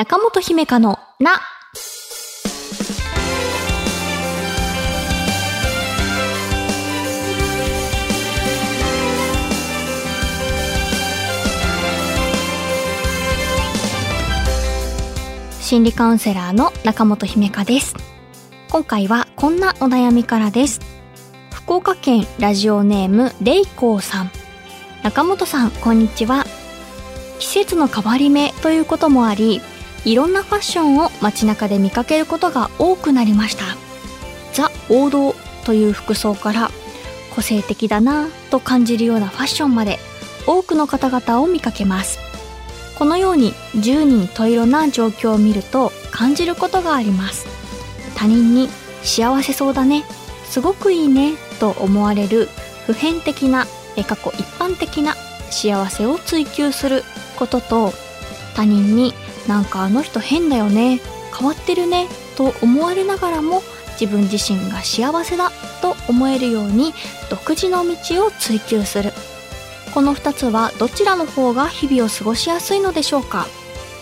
中本姫香のな。心理カウンセラーの中本姫香です。今回はこんなお悩みからです。福岡県ラジオネームレイコーさん。中本さん、こんにちは。季節の変わり目ということもあり、いろんなファッションを街中で見かけることが多くなりました。ザ・王道という服装から個性的だなと感じるようなファッションまで多くの方々を見かけます。このように十人十色な状況を見ると感じることがあります。他人に幸せそうだね、すごくいいねと思われる普遍的なえ過去一般的な幸せを追求することと他人になんかあの人変だよね変わってるねと思われながらも自分自身が幸せだと思えるように独自の道を追求する。この2つはどちらの方が日々を過ごしやすいのでしょうか。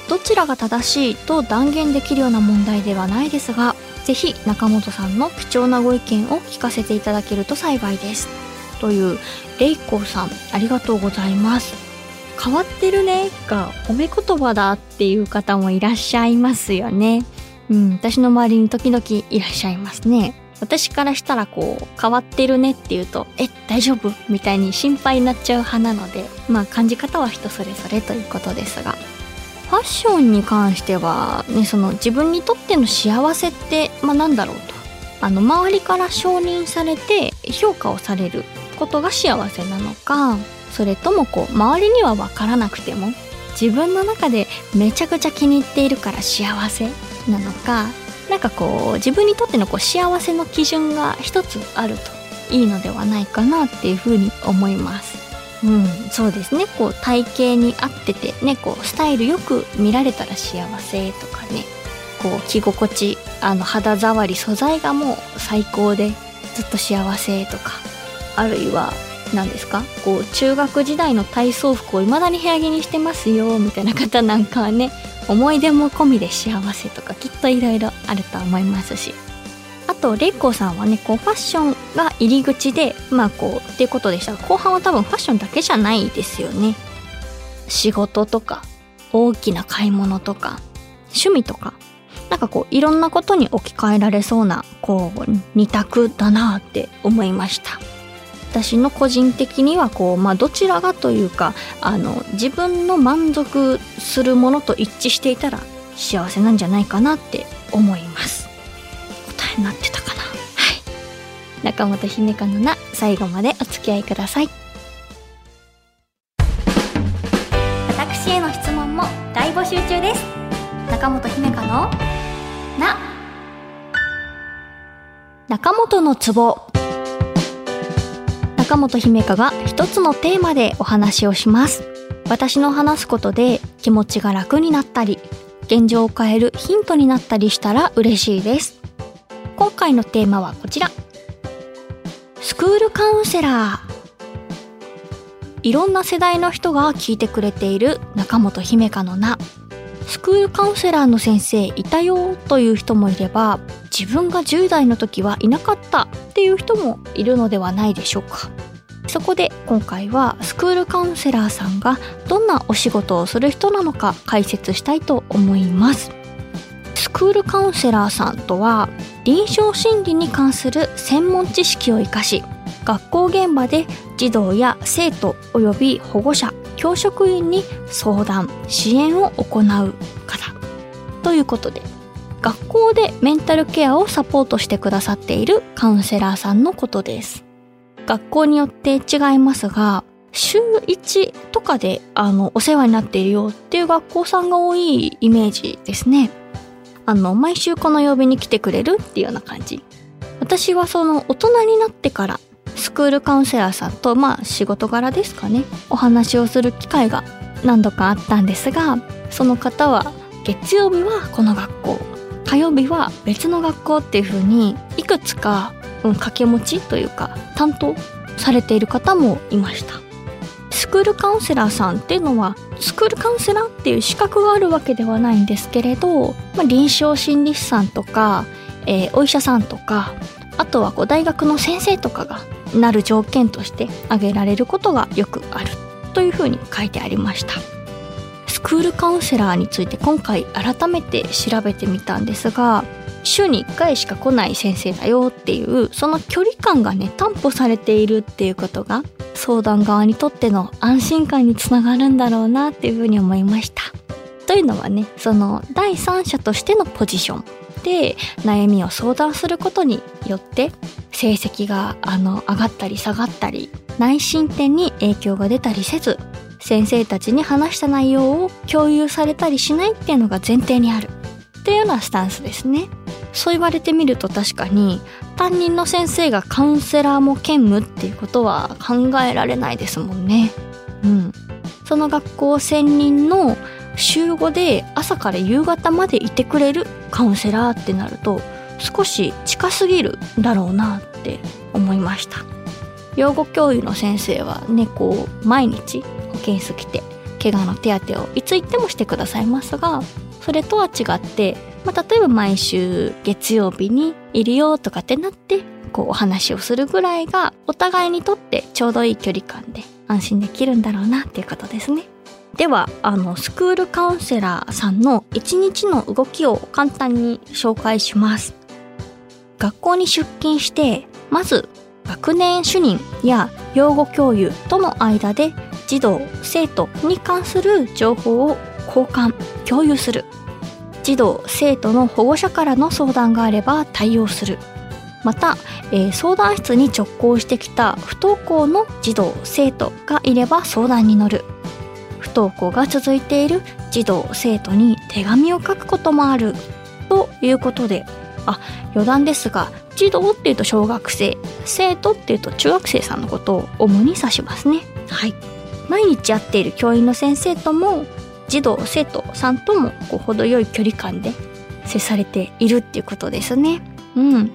どちらが正しいと断言できるような問題ではないですがぜひ中本さんの貴重なご意見を聞かせていただけると幸いです。というレイコーさんありがとうございます。変わってるねが褒め言葉だっていう方もいらっしゃいますよね。うん私の周りに時々いらっしゃいますね。私からしたらこう変わってるねっていうとえ大丈夫？みたいに心配になっちゃう派なのでまあ感じ方は人それぞれということですが。ファッションに関してはねその自分にとっての幸せってまあなんだろうと。あの周りから承認されて評価をされることが幸せなのかそれともこう周りには分からなくても自分の中でめちゃくちゃ気に入っているから幸せなのかなんかこう自分にとってのこう幸せの基準が一つあるといいのではないかなっていうふうに思います。うん、そうですねこう体型に合っててねこうスタイルよく見られたら幸せとかねこう着心地あの肌触り素材がもう最高でずっと幸せとかあるいは何ですか？こう中学時代の体操服を未だに部屋着にしてますよみたいな方なんかはね思い出も込みで幸せとかきっといろいろあると思いますし。あとレイコさんはねこうファッションが入り口でまあこうっていうことでした。が後半は多分ファッションだけじゃないですよね。仕事とか大きな買い物とか趣味とか。なんかこういろんなことに置き換えられそうなこう二択だなって思いました。私の個人的にはこうまあどちらがというかあの自分の満足するものと一致していたら幸せなんじゃないかなって思います。答えになってたかな？はい。中本姫香のな最後までお付き合いください。私への質問も大募集中です。中本姫香のな。中本のツボ中本姫香が一つのテーマでお話をします。私の話すことで気持ちが楽になったり現状を変えるヒントになったりしたら嬉しいです。今回のテーマはこちら。スクールカウンセラー。いろんな世代の人が聞いてくれている中本姫香の名。スクールカウンセラーの先生いたよという人もいれば自分が10代の時はいなかったっていう人もいるのではないでしょうか。そこで今回はスクールカウンセラーさんがどんなお仕事をする人なのか解説したいと思います。スクールカウンセラーさんとは臨床心理に関する専門知識を生かし学校現場で児童や生徒及び保護者教職員に相談支援を行う方ということで学校でメンタルケアをサポートしてくださっているカウンセラーさんのことです。学校によって違いますが週1とかであのお世話になっているよっていう学校さんが多いイメージですね。あの毎週この曜日に来てくれるっていうような感じ。私はその大人になってからスクールカウンセラーさんとまあ仕事柄ですかね。お話をする機会が何度かあったんですがその方は月曜日はこの学校火曜日は別の学校っていう風にいくつか、うん、掛け持ちというか担当されている方もいました。スクールカウンセラーさんっていうのはスクールカウンセラーっていう資格があるわけではないんですけれど、まあ、臨床心理士さんとか、えー、お医者さんとかあとはこう大学の先生とかがなる条件として挙げられることがよくあるというふうに書いてありました。スクールカウンセラーについて今回改めて調べてみたんですが週に1回しか来ない先生だよっていうその距離感がね担保されているっていうことが相談側にとっての安心感につながるんだろうなっていうふうに思いました。というのはねその第三者としてのポジションで悩みを相談することによって成績があの上がったり下がったり内申点に影響が出たりせず先生たちに話した内容を共有されたりしないっていうのが前提にあるっていうようなスタンスですね。そう言われてみると確かに担任の先生がカウンセラーも兼務っていうことは考えられないですもんね。うん。その学校専任の週5で朝から夕方までいてくれるカウンセラーってなると少し近すぎるだろうなって思いました。養護教諭の先生はね、こう毎日保健室来て怪我の手当をいつ行ってもしてくださいますが、それとは違ってまあ、例えば毎週月曜日にいるよとかってなって、こうお話をするぐらいがお互いにとってちょうどいい距離感で安心できるんだろうなっていうことですね。では、あの、スクールカウンセラーさんの一日の動きを簡単に紹介します。学校に出勤して、まず学年主任や養護教諭との間で児童、生徒に関する情報を交換、共有する。児童生徒の保護者からの相談があれば対応する。また、えー、相談室に直行してきた不登校の児童生徒がいれば相談に乗る。不登校が続いている児童生徒に手紙を書くこともあるということであ余談ですが児童っていうと小学生生徒っていうと中学生さんのことを主に指しますね。はい。毎日会っている教員の先生とも児童生徒さんともこう程よい距離感で接されているっていうことですね。うん。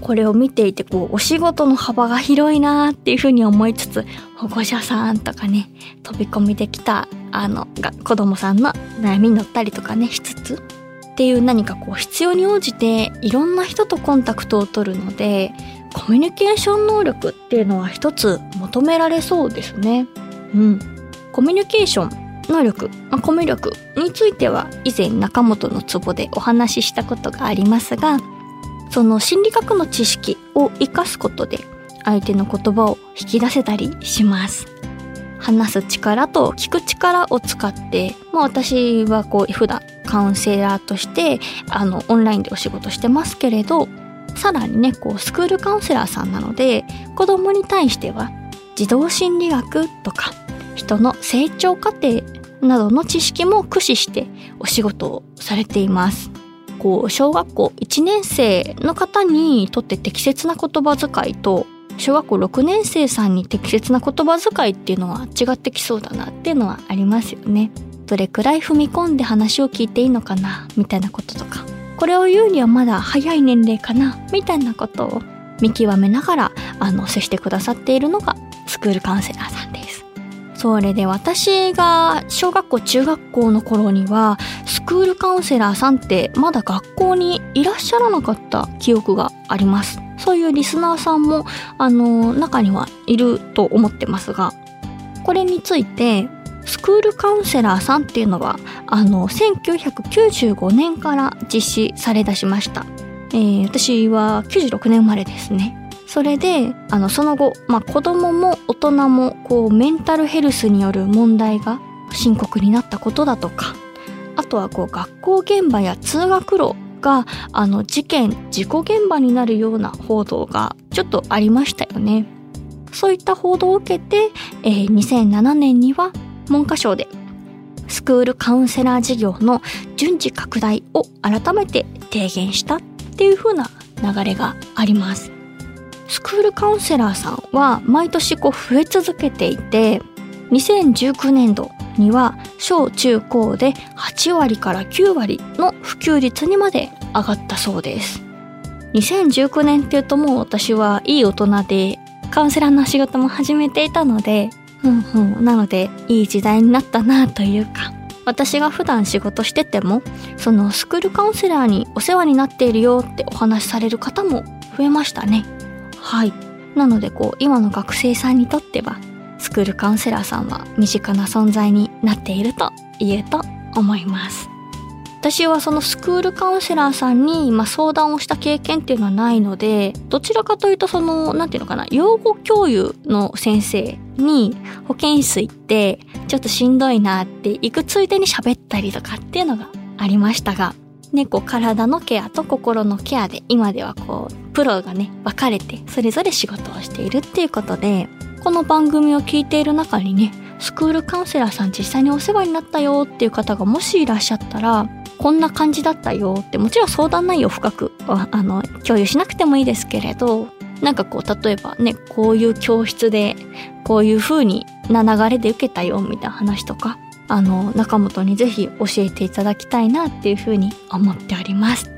これを見ていてこうお仕事の幅が広いなっていうふうに思いつつ保護者さんとかね飛び込みできたあのが子供さんの悩みに乗ったりとかねしつつっていう何かこう必要に応じていろんな人とコンタクトを取るのでコミュニケーション能力っていうのは一つ求められそうですね。うん。コミュニケーション能力、まあ、コミュ力については以前中本のツボでお話ししたことがありますがその心理学の知識を活かすことで相手の言葉を引き出せたりします話す力と聞く力を使って、まあ、私はこう普段カウンセラーとしてあのオンラインでお仕事してますけれどさらにねこうスクールカウンセラーさんなので子供に対しては児童心理学とか人の成長過程などの知識も駆使してお仕事をされています。こう小学校1年生の方にとって適切な言葉遣いと小学校6年生さんに適切な言葉遣いっていうのは違ってきそうだなっていうのはありますよね。どれくらい踏み込んで話を聞いていいのかなみたいなこととかこれを言うにはまだ早い年齢かなみたいなことを見極めながらあの接してくださっているのがスクールカウンセラーさんです。それで私が小学校中学校の頃にはスクールカウンセラーさんってまだ学校にいらっしゃらなかった記憶があります。そういうリスナーさんもあの中にはいると思ってますがこれについてスクールカウンセラーさんっていうのはあの1995年から実施されだしました。えー、私は96年生まれですね。それであのその後、まあ、子供も大人もこうメンタルヘルスによる問題が深刻になったことだとかあとはこう学校現場や通学路があの事件事故現場になるような報道がちょっとありましたよね。そういった報道を受けて、えー、2007年には文科省でスクールカウンセラー事業の順次拡大を改めて提言したっていう風な流れがあります。スクールカウンセラーさんは毎年こう増え続けていて2019年度には小中高で8割から9割の普及率にまで上がったそうです2019年っていうともう私はいい大人でカウンセラーの仕事も始めていたのでうんうん。なので、いい時代になったなというか、私が普段仕事してても、そのスクールカウンセラーにお世話になっているよってお話しされる方も増えましたね。はい。なのでこう、今の学生さんにとっては、スクールカウンセラーさんは身近な存在になっていると言えると思います。私はそのスクールカウンセラーさんに、ま、相談をした経験っていうのはないので、どちらかというとその、なんていうのかな、養護教諭の先生に保健室行って、ちょっとしんどいなって行くついでに喋ったりとかっていうのがありましたが、ね、体のケアと心のケアで今ではこう、プロがね、分かれてそれぞれ仕事をしているっていうことで、この番組を聞いている中にね、スクールカウンセラーさん実際にお世話になったよっていう方がもしいらっしゃったら、こんな感じだったよってもちろん相談内容深くあの共有しなくてもいいですけれどなんかこう例えばねこういう教室でこういう風にな流れで受けたよみたいな話とかあの中本にぜひ教えていただきたいなっていう風に思っております。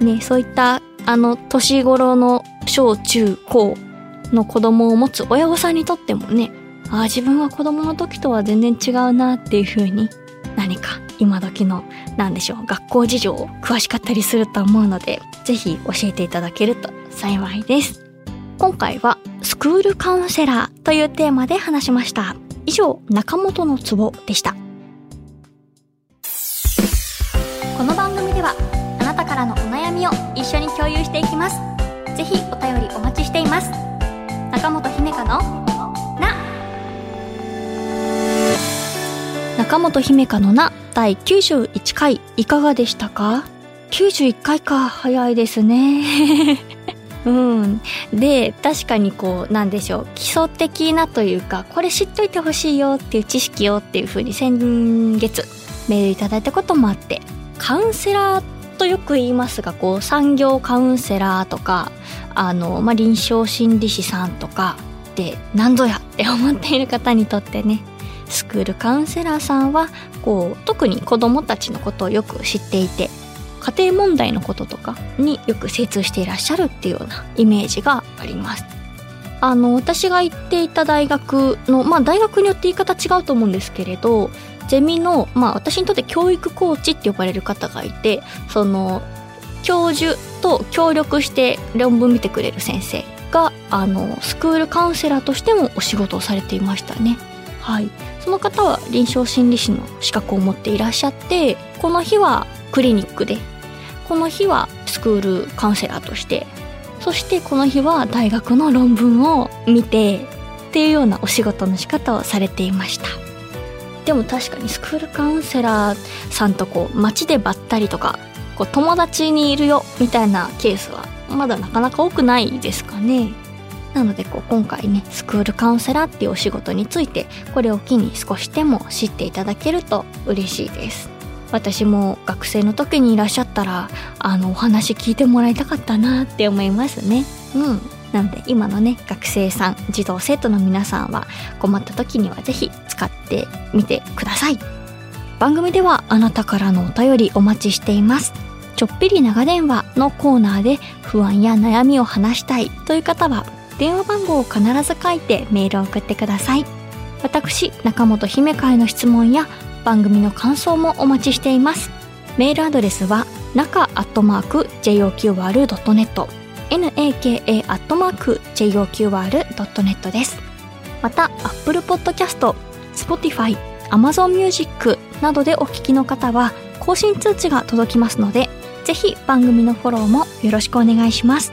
ねそういったあの年頃の小中高の子供を持つ親御さんにとってもねああ自分は子供の時とは全然違うなっていう風に何か今時の何でしょう学校事情を詳しかったりすると思うのでぜひ教えていただけると幸いです今回はスクールカウンセラーというテーマで話しました以上中本のツボでしたこの番組ではあなたからのお悩みを一緒に共有していきますぜひお便りお待ちしています中本姫香の中本姫香のな第91回いかがでしたか ?91 回か早いですね。うん。で、確かにこう、なんでしょう、基礎的なというか、これ知っといてほしいよっていう知識をっていう風に先月メールいただいたこともあって、カウンセラーとよく言いますが、こう、産業カウンセラーとか、あの、まあ、臨床心理士さんとかで、何ぞやって思っている方にとってね、スクールカウンセラーさんはこう特に子どもたちのことをよく知っていて家庭問題のこととかによく精通していらっしゃるっていうようなイメージがあります。あの私が行っていた大学のまあ大学によって言い方違うと思うんですけれどゼミのまあ私にとって教育コーチって呼ばれる方がいてその教授と協力して論文見てくれる先生があのスクールカウンセラーとしてもお仕事をされていましたね。はい、その方は臨床心理士の資格を持っていらっしゃってこの日はクリニックで。この日はスクールカウンセラーとして。そしてこの日は大学の論文を見て。っていうようなお仕事の仕方をされていました。でも確かにスクールカウンセラーさんとこう街でばったりとかこう友達にいるよみたいなケースはまだなかなか多くないですかね。なのでこう今回ねスクールカウンセラーっていうお仕事についてこれを機に少しでも知っていただけると嬉しいです。私も学生の時にいらっしゃったらあのお話聞いてもらいたかったなって思いますね。うん。なので今のね学生さん児童生徒の皆さんは困った時には是非使ってみてください。番組ではあなたからのお便りお待ちしています。ちょっぴり長電話のコーナーで不安や悩みを話したいという方は電話番号を必ず書いてメールを送ってください。私中本姫会の質問や番組の感想もお待ちしていますメールアドレスは中アットマーク JOQR.net naka アットマーク JOQR.net ですまた Apple Podcast、Spotify、Amazon Music などでお聞きの方は更新通知が届きますのでぜひ番組のフォローもよろしくお願いします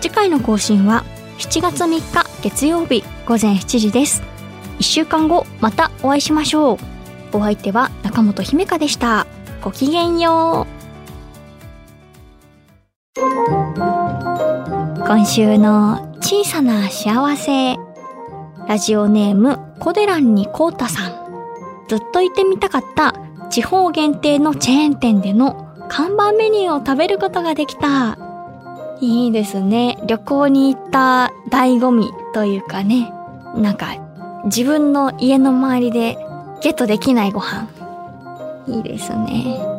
次回の更新は7月3日月曜日午前7時です。1週間後またお会いしましょう。お相手は中本姫香でした。ごきげんよう。今週の小さな幸せ。ラジオネームコデランにコータさん。ずっと行ってみたかった地方限定のチェーン店での看板メニューを食べることができた。いいですね。旅行に行った醍醐味というかね。なんか、自分の家の周りでゲットできないご飯。いいですね。